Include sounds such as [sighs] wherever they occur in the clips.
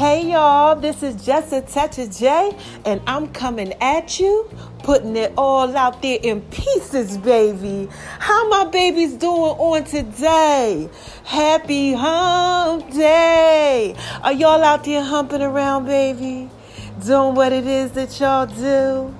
Hey y'all, this is just a of J, and I'm coming at you, putting it all out there in pieces, baby. How my babies doing on today? Happy hump day. Are y'all out there humping around, baby? Doing what it is that y'all do?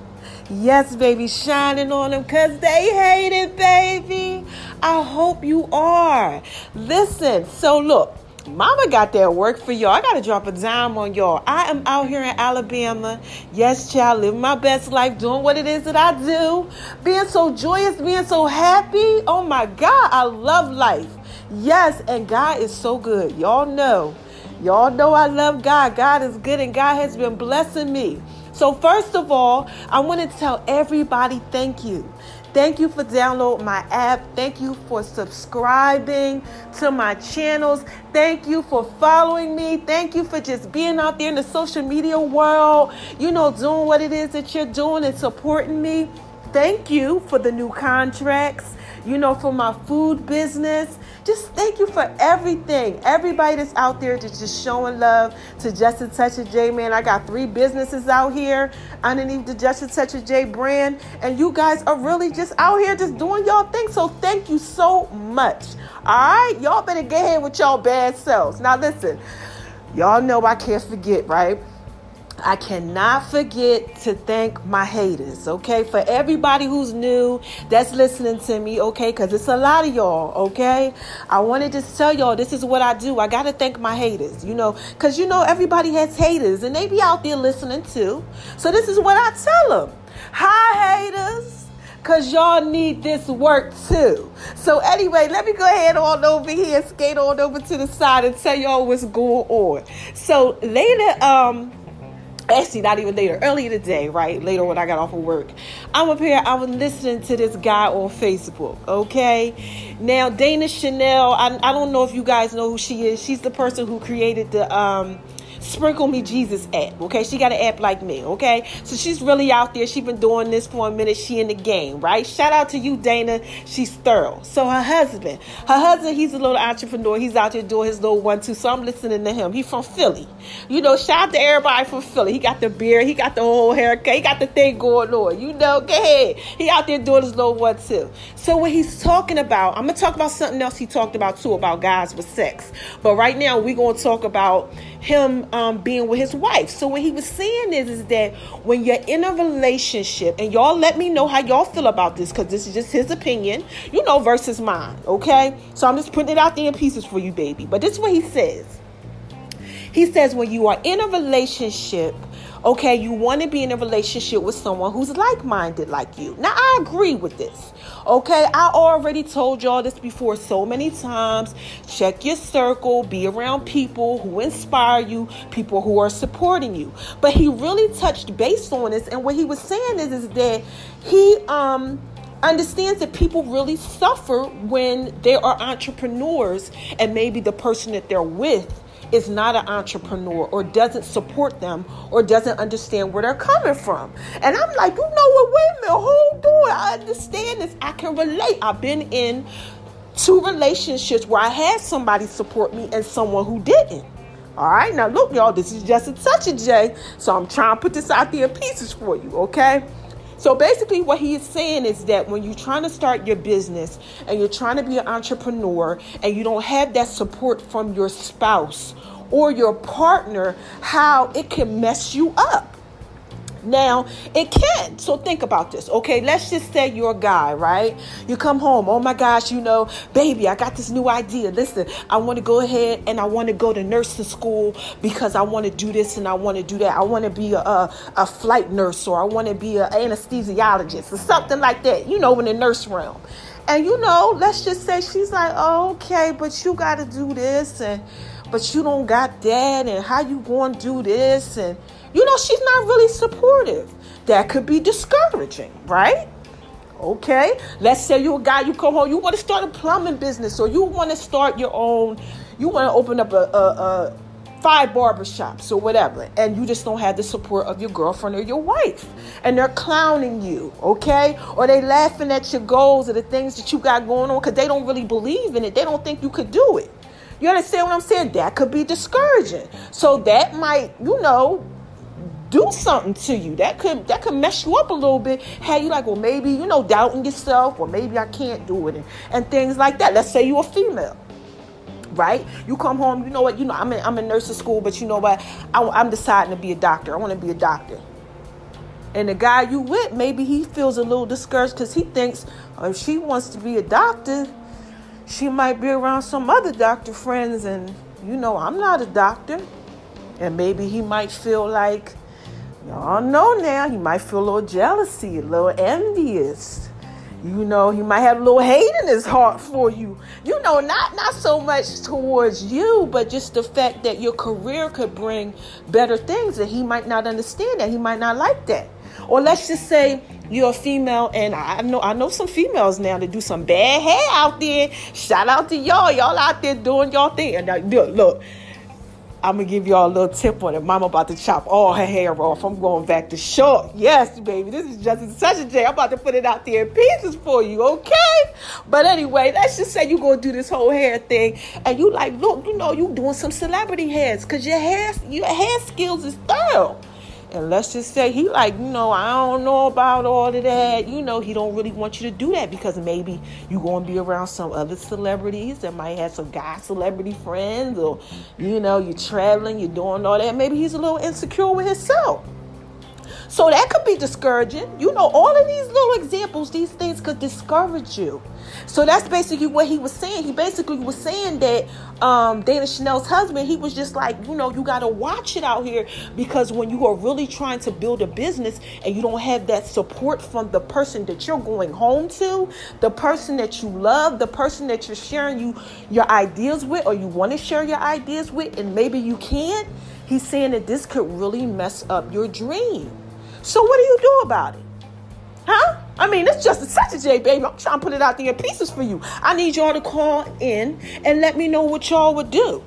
Yes, baby, shining on them because they hate it, baby. I hope you are. Listen, so look. Mama got that work for y'all. I got to drop a dime on y'all. I am out here in Alabama. Yes, child, living my best life, doing what it is that I do. Being so joyous, being so happy. Oh my God, I love life. Yes, and God is so good. Y'all know. Y'all know I love God. God is good and God has been blessing me. So, first of all, I want to tell everybody thank you. Thank you for downloading my app. Thank you for subscribing to my channels. Thank you for following me. Thank you for just being out there in the social media world, you know, doing what it is that you're doing and supporting me. Thank you for the new contracts, you know, for my food business. Just thank you for everything. Everybody that's out there that's just showing love to Just a Touch of J, man. I got three businesses out here underneath the Just a Touch of J brand, and you guys are really just out here just doing y'all thing. So thank you so much. All right, y'all better get ahead with y'all bad selves. Now listen, y'all know I can't forget, right? I cannot forget to thank my haters, okay? For everybody who's new that's listening to me, okay? Because it's a lot of y'all, okay? I wanted to tell y'all this is what I do. I got to thank my haters, you know? Because, you know, everybody has haters and they be out there listening too. So this is what I tell them Hi, haters because y'all need this work too. So, anyway, let me go ahead on over here skate on over to the side and tell y'all what's going on. So, later, um, actually not even later, earlier today, right? Later when I got off of work. I'm up here, I was listening to this guy on Facebook, okay? Now, Dana Chanel, I, I don't know if you guys know who she is. She's the person who created the um Sprinkle Me Jesus app. Okay, she got an app like me. Okay, so she's really out there. She's been doing this for a minute. She in the game, right? Shout out to you, Dana. She's thorough. So her husband, her husband, he's a little entrepreneur. He's out there doing his little one two. So I'm listening to him. He's from Philly. You know, shout out to everybody from Philly. He got the beard. He got the whole haircut. He got the thing going on. You know, go ahead. He out there doing his little one two. So what he's talking about, I'm gonna talk about something else he talked about too about guys with sex. But right now we're gonna talk about him um, being with his wife. So what he was saying is, is that when you're in a relationship, and y'all let me know how y'all feel about this, because this is just his opinion, you know, versus mine. Okay, so I'm just putting it out there in pieces for you, baby. But this is what he says. He says when you are in a relationship Okay, you want to be in a relationship with someone who's like minded like you. Now, I agree with this. Okay, I already told y'all this before so many times. Check your circle, be around people who inspire you, people who are supporting you. But he really touched base on this, and what he was saying is, is that he um understands that people really suffer when they are entrepreneurs and maybe the person that they're with is not an entrepreneur or doesn't support them or doesn't understand where they're coming from. And I'm like, you know what? Wait a minute, hold on. I understand this. I can relate. I've been in two relationships where I had somebody support me and someone who didn't. All right, now look, y'all, this is just a touch of J. So I'm trying to put this out there in pieces for you, okay? So basically, what he is saying is that when you're trying to start your business and you're trying to be an entrepreneur and you don't have that support from your spouse or your partner, how it can mess you up. Now, it can. So think about this. Okay, let's just say you're a guy, right? You come home. Oh my gosh, you know, baby, I got this new idea. Listen, I want to go ahead and I want to go to nursing school because I want to do this and I want to do that. I want to be a, a, a, flight nurse or I want to be an anesthesiologist or something like that, you know, in the nurse realm. And you know, let's just say she's like, oh, okay, but you got to do this, and but you don't got that, and how you going to do this, and you know, she's not really supportive. That could be discouraging, right? Okay, let's say you're a guy, you come home, you want to start a plumbing business, or you want to start your own, you want to open up a, a, a five barbershops or whatever, and you just don't have the support of your girlfriend or your wife, and they're clowning you, okay, or they laughing at your goals or the things that you got going on because they don't really believe in it, they don't think you could do it. You understand what I'm saying? That could be discouraging. So that might, you know, do something to you. That could that could mess you up a little bit. Have you like, well, maybe you know, doubting yourself, or maybe I can't do it, and, and things like that. Let's say you're a female, right? You come home, you know what? You know, I'm in I'm in nursing school, but you know what? I, I'm deciding to be a doctor. I want to be a doctor. And the guy you with, maybe he feels a little discouraged because he thinks oh, if she wants to be a doctor, she might be around some other doctor friends, and you know, I'm not a doctor. And maybe he might feel like Y'all know now, he might feel a little jealousy, a little envious. You know, he might have a little hate in his heart for you. You know, not not so much towards you, but just the fact that your career could bring better things that he might not understand that he might not like that. Or let's just say you're a female, and I know I know some females now that do some bad hair out there. Shout out to y'all, y'all out there doing y'all thing. And look, look I'm gonna give y'all a little tip on it. Mama about to chop all her hair off. I'm going back to short. Yes, baby. This is just touch of J. I'm about to put it out there in pieces for you, okay? But anyway, let's just say you gonna do this whole hair thing, and you like, look, you know, you doing some celebrity hairs, cause your hair, your hair skills is thorough. And let's just say he like, you know, I don't know about all of that. You know, he don't really want you to do that because maybe you gonna be around some other celebrities that might have some guy celebrity friends, or you know, you're traveling, you're doing all that. Maybe he's a little insecure with himself. So that could be discouraging. You know, all of these little examples, these things could discourage you. So that's basically what he was saying. He basically was saying that um, Dana Chanel's husband, he was just like, you know, you got to watch it out here because when you are really trying to build a business and you don't have that support from the person that you're going home to, the person that you love, the person that you're sharing you your ideas with, or you want to share your ideas with, and maybe you can't. He's saying that this could really mess up your dream. So what do you do about it? Huh? I mean, it's just a touch of J, baby. I'm trying to put it out there in pieces for you. I need y'all to call in and let me know what y'all would do.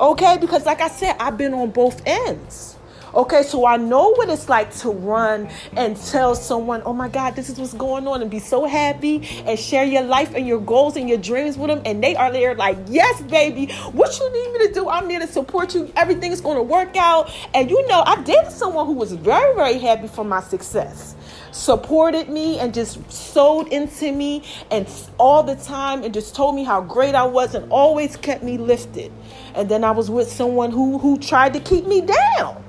Okay? Because like I said, I've been on both ends. Okay, so I know what it's like to run and tell someone, oh my God, this is what's going on, and be so happy and share your life and your goals and your dreams with them. And they are there, like, yes, baby, what you need me to do? I'm there to support you. Everything is going to work out. And you know, I dated someone who was very, very happy for my success supported me and just sewed into me and all the time and just told me how great I was and always kept me lifted. And then I was with someone who who tried to keep me down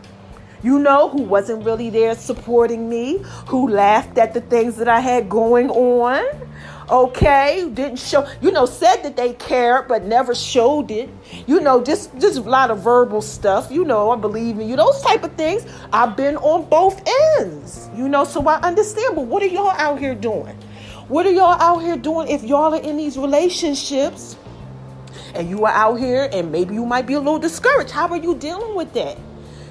you know, who wasn't really there supporting me, who laughed at the things that I had going on. Okay, didn't show, you know, said that they cared but never showed it. You know, just just a lot of verbal stuff. You know, I believe in you, those type of things. I've been on both ends. You know, so I understand. But what are y'all out here doing? What are y'all out here doing if y'all are in these relationships? and you are out here and maybe you might be a little discouraged. How are you dealing with that?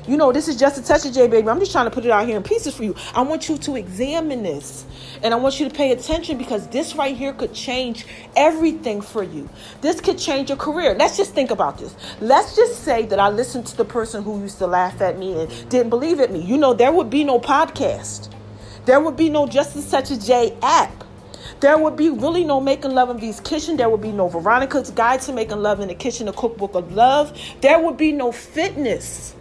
You know, this is just a touch of J, baby. I'm just trying to put it out here in pieces for you. I want you to examine this and I want you to pay attention because this right here could change everything for you. This could change your career. Let's just think about this. Let's just say that I listened to the person who used to laugh at me and didn't believe at me. You know, there would be no podcast, there would be no Just a Touch of J app. There would be really no making love in V's kitchen. There would be no Veronica's guide to making love in the kitchen, a cookbook of love. There would be no fitness.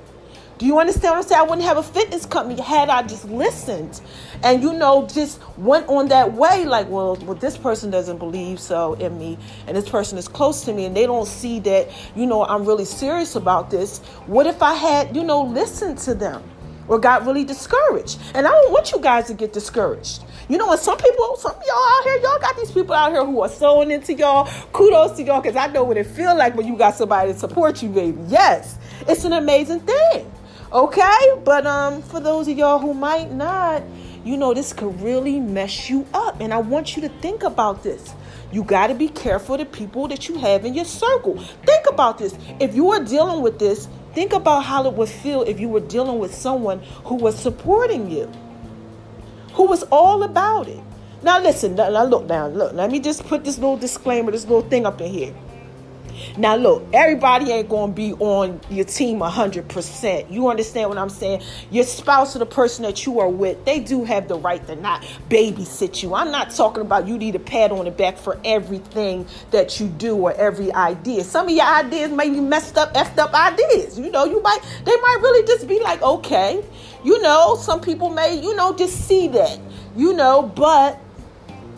Do you understand what I'm saying? I wouldn't have a fitness company had I just listened and, you know, just went on that way like, well, well, this person doesn't believe so in me and this person is close to me and they don't see that, you know, I'm really serious about this. What if I had, you know, listened to them or got really discouraged? And I don't want you guys to get discouraged. You know, and some people, some y'all out here, y'all got these people out here who are sewing into y'all. Kudos to y'all because I know what it feel like when you got somebody to support you, baby. Yes, it's an amazing thing. Okay? But um for those of y'all who might not, you know, this could really mess you up. And I want you to think about this. You got to be careful the people that you have in your circle. Think about this. If you are dealing with this, think about how it would feel if you were dealing with someone who was supporting you, who was all about it. Now, listen, now look down, look, let me just put this little disclaimer, this little thing up in here. Now, look, everybody ain't going to be on your team 100%. You understand what I'm saying? Your spouse or the person that you are with, they do have the right to not babysit you. I'm not talking about you need a pat on the back for everything that you do or every idea. Some of your ideas may be messed up, effed up ideas. You know, you might, they might really just be like, okay. You know, some people may, you know, just see that, you know, but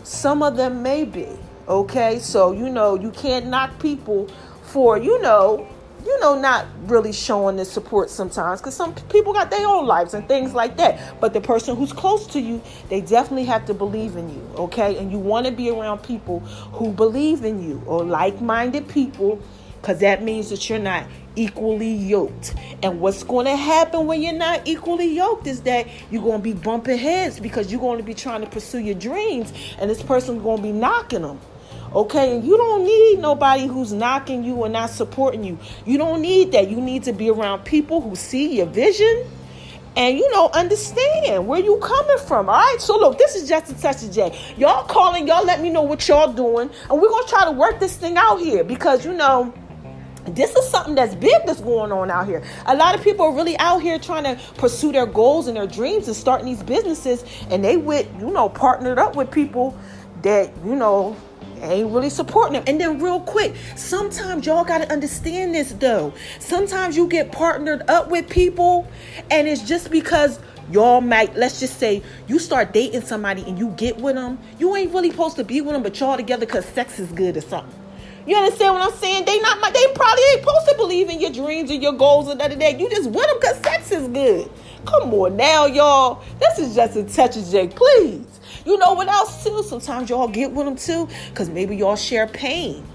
some of them may be. Okay, so you know you can't knock people for you know you know not really showing the support sometimes because some people got their own lives and things like that. But the person who's close to you, they definitely have to believe in you. Okay, and you want to be around people who believe in you or like-minded people because that means that you're not equally yoked. And what's going to happen when you're not equally yoked is that you're going to be bumping heads because you're going to be trying to pursue your dreams, and this person's going to be knocking them. Okay, and you don't need nobody who's knocking you or not supporting you. You don't need that. You need to be around people who see your vision and you know understand where you coming from. All right. So look, this is just a touch of J. Y'all calling, y'all let me know what y'all doing, and we're gonna try to work this thing out here because you know this is something that's big that's going on out here. A lot of people are really out here trying to pursue their goals and their dreams and starting these businesses, and they with you know partnered up with people that you know ain't really supporting them. And then, real quick, sometimes y'all got to understand this though. Sometimes you get partnered up with people, and it's just because y'all might, let's just say, you start dating somebody and you get with them. You ain't really supposed to be with them, but y'all together because sex is good or something. You understand what I'm saying? They not, they probably ain't supposed to believe in your dreams and your goals and that and that. You just with them because sex is good. Come on now, y'all. This is just a touch of Jake, please. You know what else too? Sometimes y'all get with them too, because maybe y'all share pain.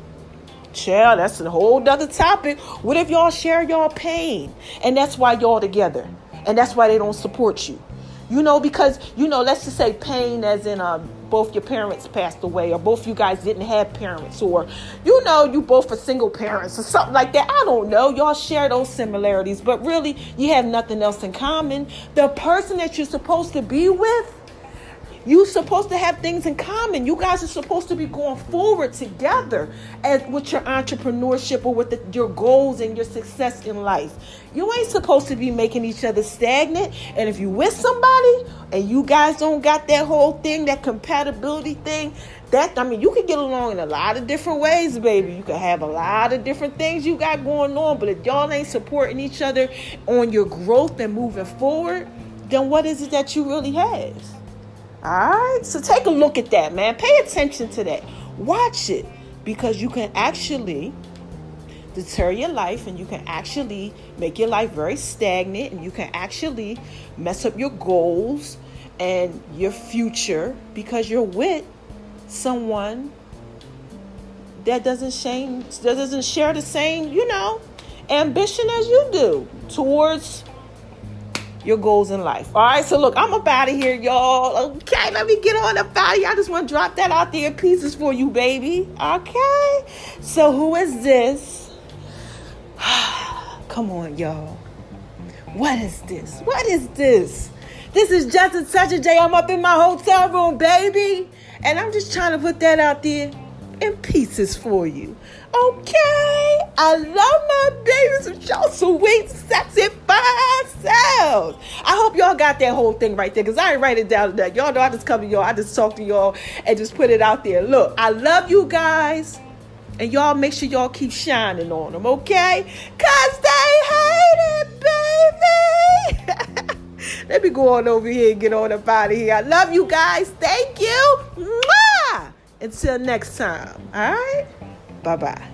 Child, that's a whole other topic. What if y'all share y'all pain? And that's why y'all together. And that's why they don't support you. You know, because, you know, let's just say pain as in uh, both your parents passed away, or both you guys didn't have parents, or, you know, you both are single parents, or something like that. I don't know. Y'all share those similarities, but really, you have nothing else in common. The person that you're supposed to be with, you're supposed to have things in common. You guys are supposed to be going forward together as with your entrepreneurship or with the, your goals and your success in life. You ain't supposed to be making each other stagnant. And if you with somebody and you guys don't got that whole thing, that compatibility thing, that I mean, you can get along in a lot of different ways, baby. You can have a lot of different things you got going on, but if y'all ain't supporting each other on your growth and moving forward, then what is it that you really have? All right, so take a look at that, man. Pay attention to that. Watch it because you can actually deter your life and you can actually make your life very stagnant and you can actually mess up your goals and your future because you're with someone that doesn't shame that doesn't share the same, you know, ambition as you do towards your goals in life. All right, so look, I'm up out of here, y'all. Okay, let me get on up out of here. I just want to drop that out there in pieces for you, baby. Okay, so who is this? [sighs] Come on, y'all. What is this? What is this? This is just touch of J. I'm up in my hotel room, baby. And I'm just trying to put that out there in pieces for you. Okay, I love my babies with y'all sweet, sexy, fine selves. I hope y'all got that whole thing right there because I ain't write it down today. Y'all know I just come to y'all, I just talk to y'all and just put it out there. Look, I love you guys. And y'all make sure y'all keep shining on them, okay? Cause they hate it, baby. [laughs] Let me go on over here and get on up out of here. I love you guys. Thank you. Mwah! Until next time. All right? Bye bye.